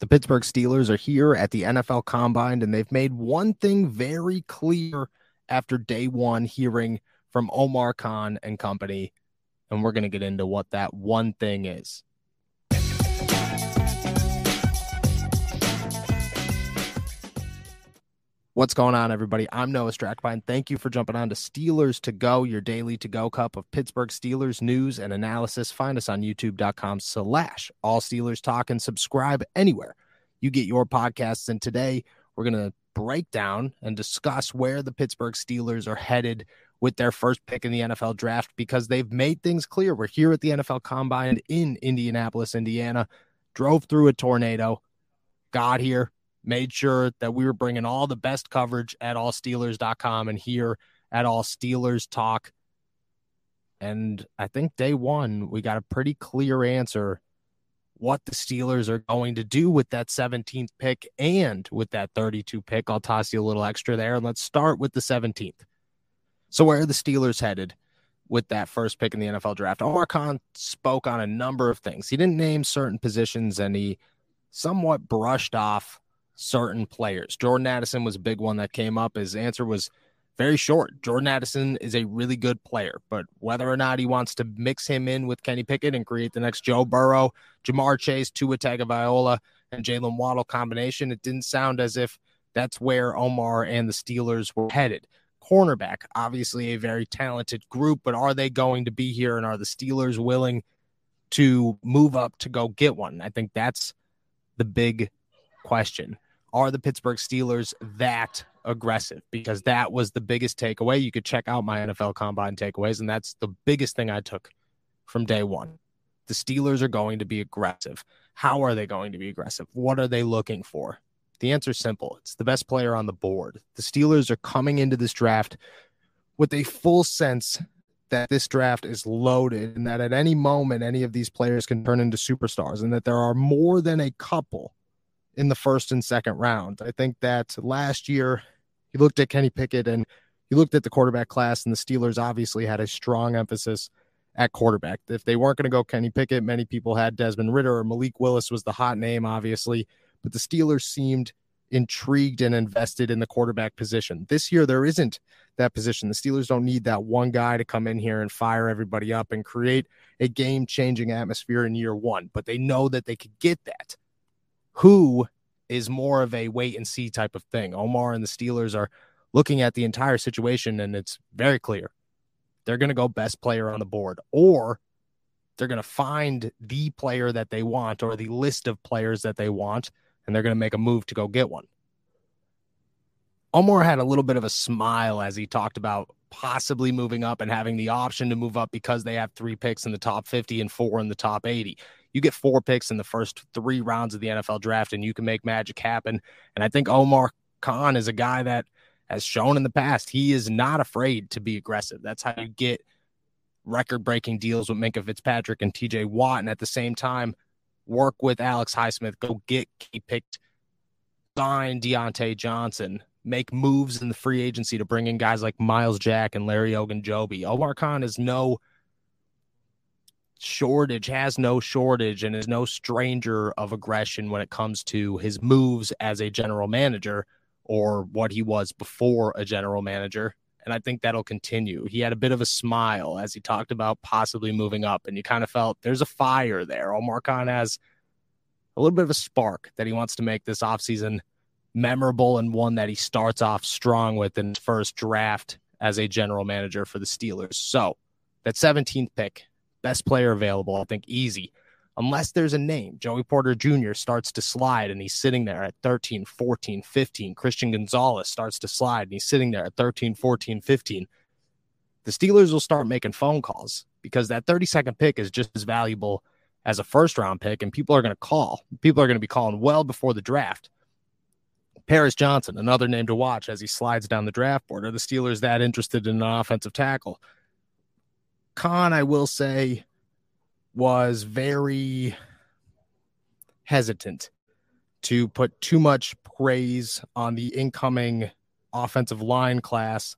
The Pittsburgh Steelers are here at the NFL Combine, and they've made one thing very clear after day one, hearing from Omar Khan and company. And we're going to get into what that one thing is. What's going on, everybody? I'm Noah Strackbein. Thank you for jumping on to Steelers to Go, your daily to go cup of Pittsburgh Steelers news and analysis. Find us on youtube.com slash all Steelers talk and subscribe anywhere you get your podcasts. And today we're going to break down and discuss where the Pittsburgh Steelers are headed with their first pick in the NFL draft because they've made things clear. We're here at the NFL Combine in Indianapolis, Indiana, drove through a tornado, got here, made sure that we were bringing all the best coverage at allsteelers.com and here at All Steelers Talk. And I think day one, we got a pretty clear answer what the Steelers are going to do with that 17th pick and with that 32 pick. I'll toss you a little extra there. And let's start with the 17th. So, where are the Steelers headed with that first pick in the NFL draft? Omar Khan spoke on a number of things. He didn't name certain positions and he somewhat brushed off certain players. Jordan Addison was a big one that came up. His answer was very short. Jordan Addison is a really good player, but whether or not he wants to mix him in with Kenny Pickett and create the next Joe Burrow, Ja'Marr Chase, Tua Tagovailoa, and Jaylen Waddle combination, it didn't sound as if that's where Omar and the Steelers were headed. Cornerback, obviously a very talented group, but are they going to be here and are the Steelers willing to move up to go get one? I think that's the big question. Are the Pittsburgh Steelers that aggressive? Because that was the biggest takeaway. You could check out my NFL combine takeaways, and that's the biggest thing I took from day one. The Steelers are going to be aggressive. How are they going to be aggressive? What are they looking for? The answer is simple it's the best player on the board. The Steelers are coming into this draft with a full sense that this draft is loaded and that at any moment any of these players can turn into superstars and that there are more than a couple in the first and second round. I think that last year you looked at Kenny Pickett and you looked at the quarterback class, and the Steelers obviously had a strong emphasis at quarterback. If they weren't going to go Kenny Pickett, many people had Desmond Ridder or Malik Willis was the hot name, obviously, but the Steelers seemed intrigued and invested in the quarterback position. This year, there isn't that position. The Steelers don't need that one guy to come in here and fire everybody up and create a game changing atmosphere in year one, but they know that they could get that who is more of a wait and see type of thing. Omar and the Steelers are looking at the entire situation, and it's very clear they're going to go best player on the board, or they're going to find the player that they want or the list of players that they want, and they're going to make a move to go get one. Omar had a little bit of a smile as he talked about possibly moving up and having the option to move up because they have three picks in the top 50 and four in the top 80 you get four picks in the first three rounds of the NFL draft and you can make magic happen. And I think Omar Khan is a guy that has shown in the past he is not afraid to be aggressive. That's how you get record breaking deals with Minkah Fitzpatrick and TJ Watt. And at the same time, work with Alex Highsmith, go get Kenny Pickett, sign Diontae Johnson, make moves in the free agency to bring in guys like Myles Jack and Larry Ogunjobi. Omar Khan is no shortage, has no shortage, and is no stranger of aggression when it comes to his moves as a general manager or what he was before a general manager. And I think that'll continue. He had a bit of a smile as he talked about possibly moving up, and you kind of felt there's a fire there. Omar Khan has a little bit of a spark that he wants to make this offseason memorable and one that he starts off strong with in his first draft as a general manager for the Steelers. So that 17th pick, best player available, I think easy. Unless there's a name, Joey Porter Jr. starts to slide and he's sitting there at 13, 14, 15. Christian Gonzalez starts to slide and he's sitting there at 13, 14, 15. The Steelers will start making phone calls because that 32nd pick is just as valuable as a first round pick, and people are going to call. People are going to be calling well before the draft. Paris Johnson, another name to watch as he slides down the draft board. Are the Steelers that interested in an offensive tackle? Khan, I will say, was very hesitant to put too much praise on the incoming offensive line class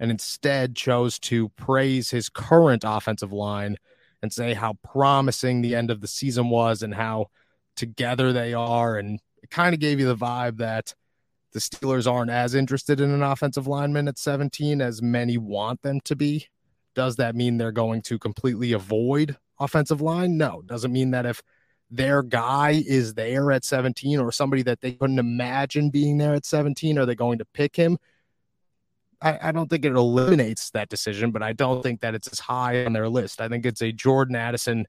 and instead chose to praise his current offensive line and say how promising the end of the season was and how together they are. And it kind of gave you the vibe that the Steelers aren't as interested in an offensive lineman at 17 as many want them to be. Does that mean they're going to completely avoid offensive line? No. Doesn't mean that if their guy is there at 17 or somebody that they couldn't imagine being there at 17, are they going to pick him? I, I, don't think it eliminates that decision, but I don't think that it's as high on their list. I think it's a Jordan Addison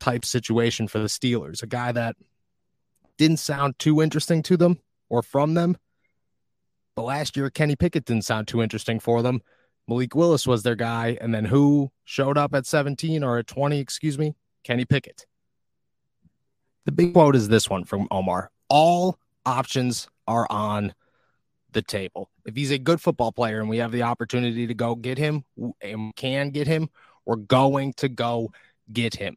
type situation for the Steelers, a guy that didn't sound too interesting to them or from them. But last year, Kenny Pickett didn't sound too interesting for them. Malik Willis was their guy. And then who showed up at 17 or at 20, excuse me? Kenny Pickett. The big quote is this one from Omar All options are on the table. If he's a good football player and we have the opportunity to go get him and can get him, we're going to go get him.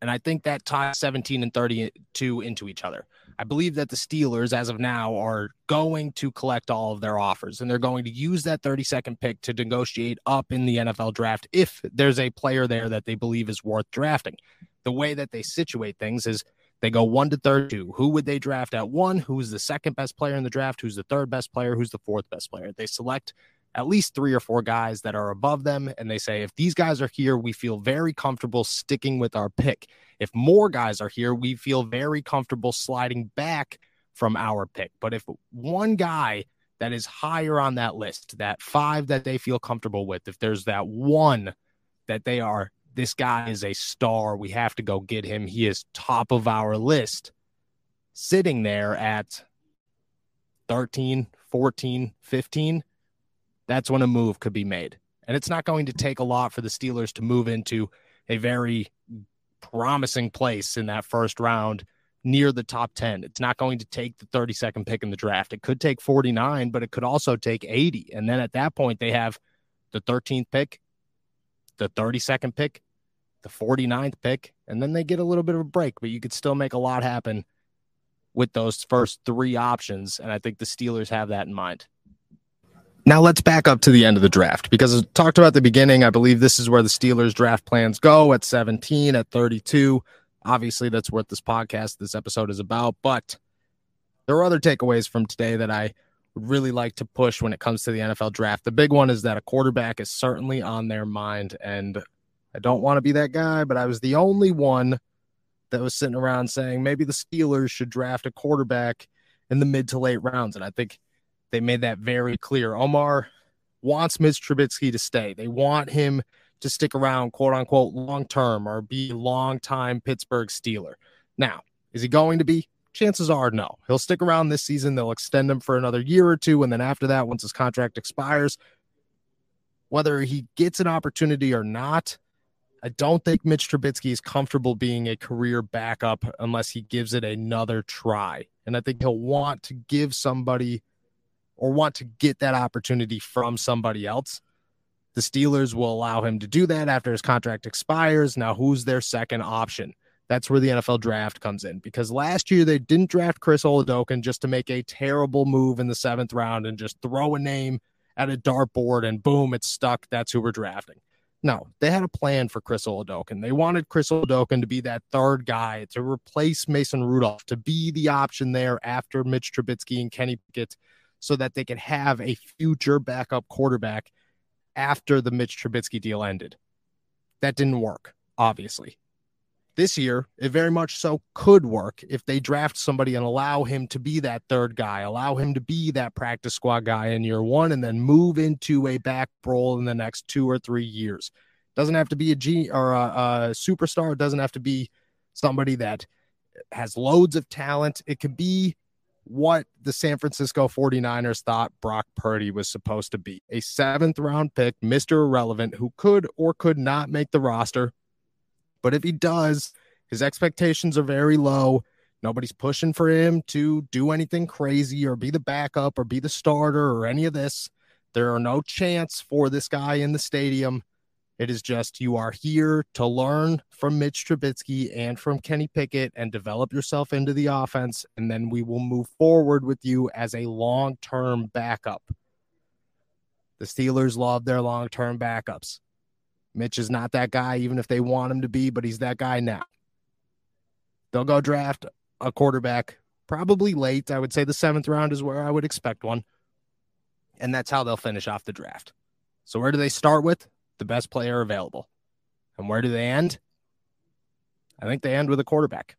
And I think that ties 17 and 32 into each other. I believe that the Steelers, as of now, are going to collect all of their offers and they're going to use that 30 second pick to negotiate up in the NFL draft if there's a player there that they believe is worth drafting. The way that they situate things is they go one to 32. Who would they draft at one? Who's the second best player in the draft? Who's the third best player? Who's the fourth best player? They select at least three or four guys that are above them. And they say, if these guys are here, we feel very comfortable sticking with our pick. If more guys are here, we feel very comfortable sliding back from our pick. But if one guy that is higher on that list, that five that they feel comfortable with, if there's that one that they are this guy is a star. We have to go get him. He is top of our list, sitting there at 13, 14, 15. That's when a move could be made. And it's not going to take a lot for the Steelers to move into a very promising place in that first round near the top 10. It's not going to take the 32nd pick in the draft. It could take 49, but it could also take 80. And then at that point, they have the 13th pick, the 32nd pick, the 49th pick, and then they get a little bit of a break, but you could still make a lot happen with those first three options. And I think the Steelers have that in mind. Now let's back up to the end of the draft because I talked about the beginning. I believe this is where the Steelers draft plans go at 17, at 32. Obviously, that's what this podcast, this episode is about. But there are other takeaways from today that I really like to push when it comes to the NFL draft. The big one is that a quarterback is certainly on their mind. And I don't want to be that guy, but I was the only one that was sitting around saying maybe the Steelers should draft a quarterback in the mid to late rounds. And I think they made that very clear. Omar wants Mitch Trubisky to stay. They want him to stick around, quote unquote, long term or be a long time Pittsburgh Steeler. Now, is he going to be? Chances are no. He'll stick around this season. They'll extend him for another year or two. And then after that, once his contract expires, whether he gets an opportunity or not, I don't think Mitch Trubisky is comfortable being a career backup unless he gives it another try. And I think he'll want to give somebody or want to get that opportunity from somebody else. The Steelers will allow him to do that after his contract expires. Now, who's their second option? That's where the NFL draft comes in because last year they didn't draft Chris Oladokun just to make a terrible move in the seventh round and just throw a name at a dartboard and boom, it's stuck. That's who we're drafting. No, they had a plan for Chris Oladokun. They wanted Chris Oladokun to be that third guy to replace Mason Rudolph, to be the option there after Mitch Trubisky and Kenny Pickett, so that they could have a future backup quarterback after the Mitch Trubisky deal ended. That didn't work, obviously this year, it very much so could work if they draft somebody and allow him to be that third guy, allow him to be that practice squad guy in year one, and then move into a back role in the next two or three years. Doesn't have to be a G or a, a superstar. It doesn't have to be somebody that has loads of talent. It could be what the San Francisco 49ers thought Brock Purdy was supposed to be a seventh round pick, Mr. Irrelevant, who could or could not make the roster but if he does, his expectations are very low. Nobody's pushing for him to do anything crazy or be the backup or be the starter or any of this. There are no chance for this guy in the stadium. It is just you are here to learn from Mitch Trubisky and from Kenny Pickett and develop yourself into the offense. And then we will move forward with you as a long term backup. The Steelers love their long term backups. Mitch is not that guy, even if they want him to be, but he's that guy now. They'll go draft a quarterback probably late. I would say the seventh round is where I would expect one. And that's how they'll finish off the draft. So, where do they start with? the best player available. And where do they end? I think they end with a quarterback.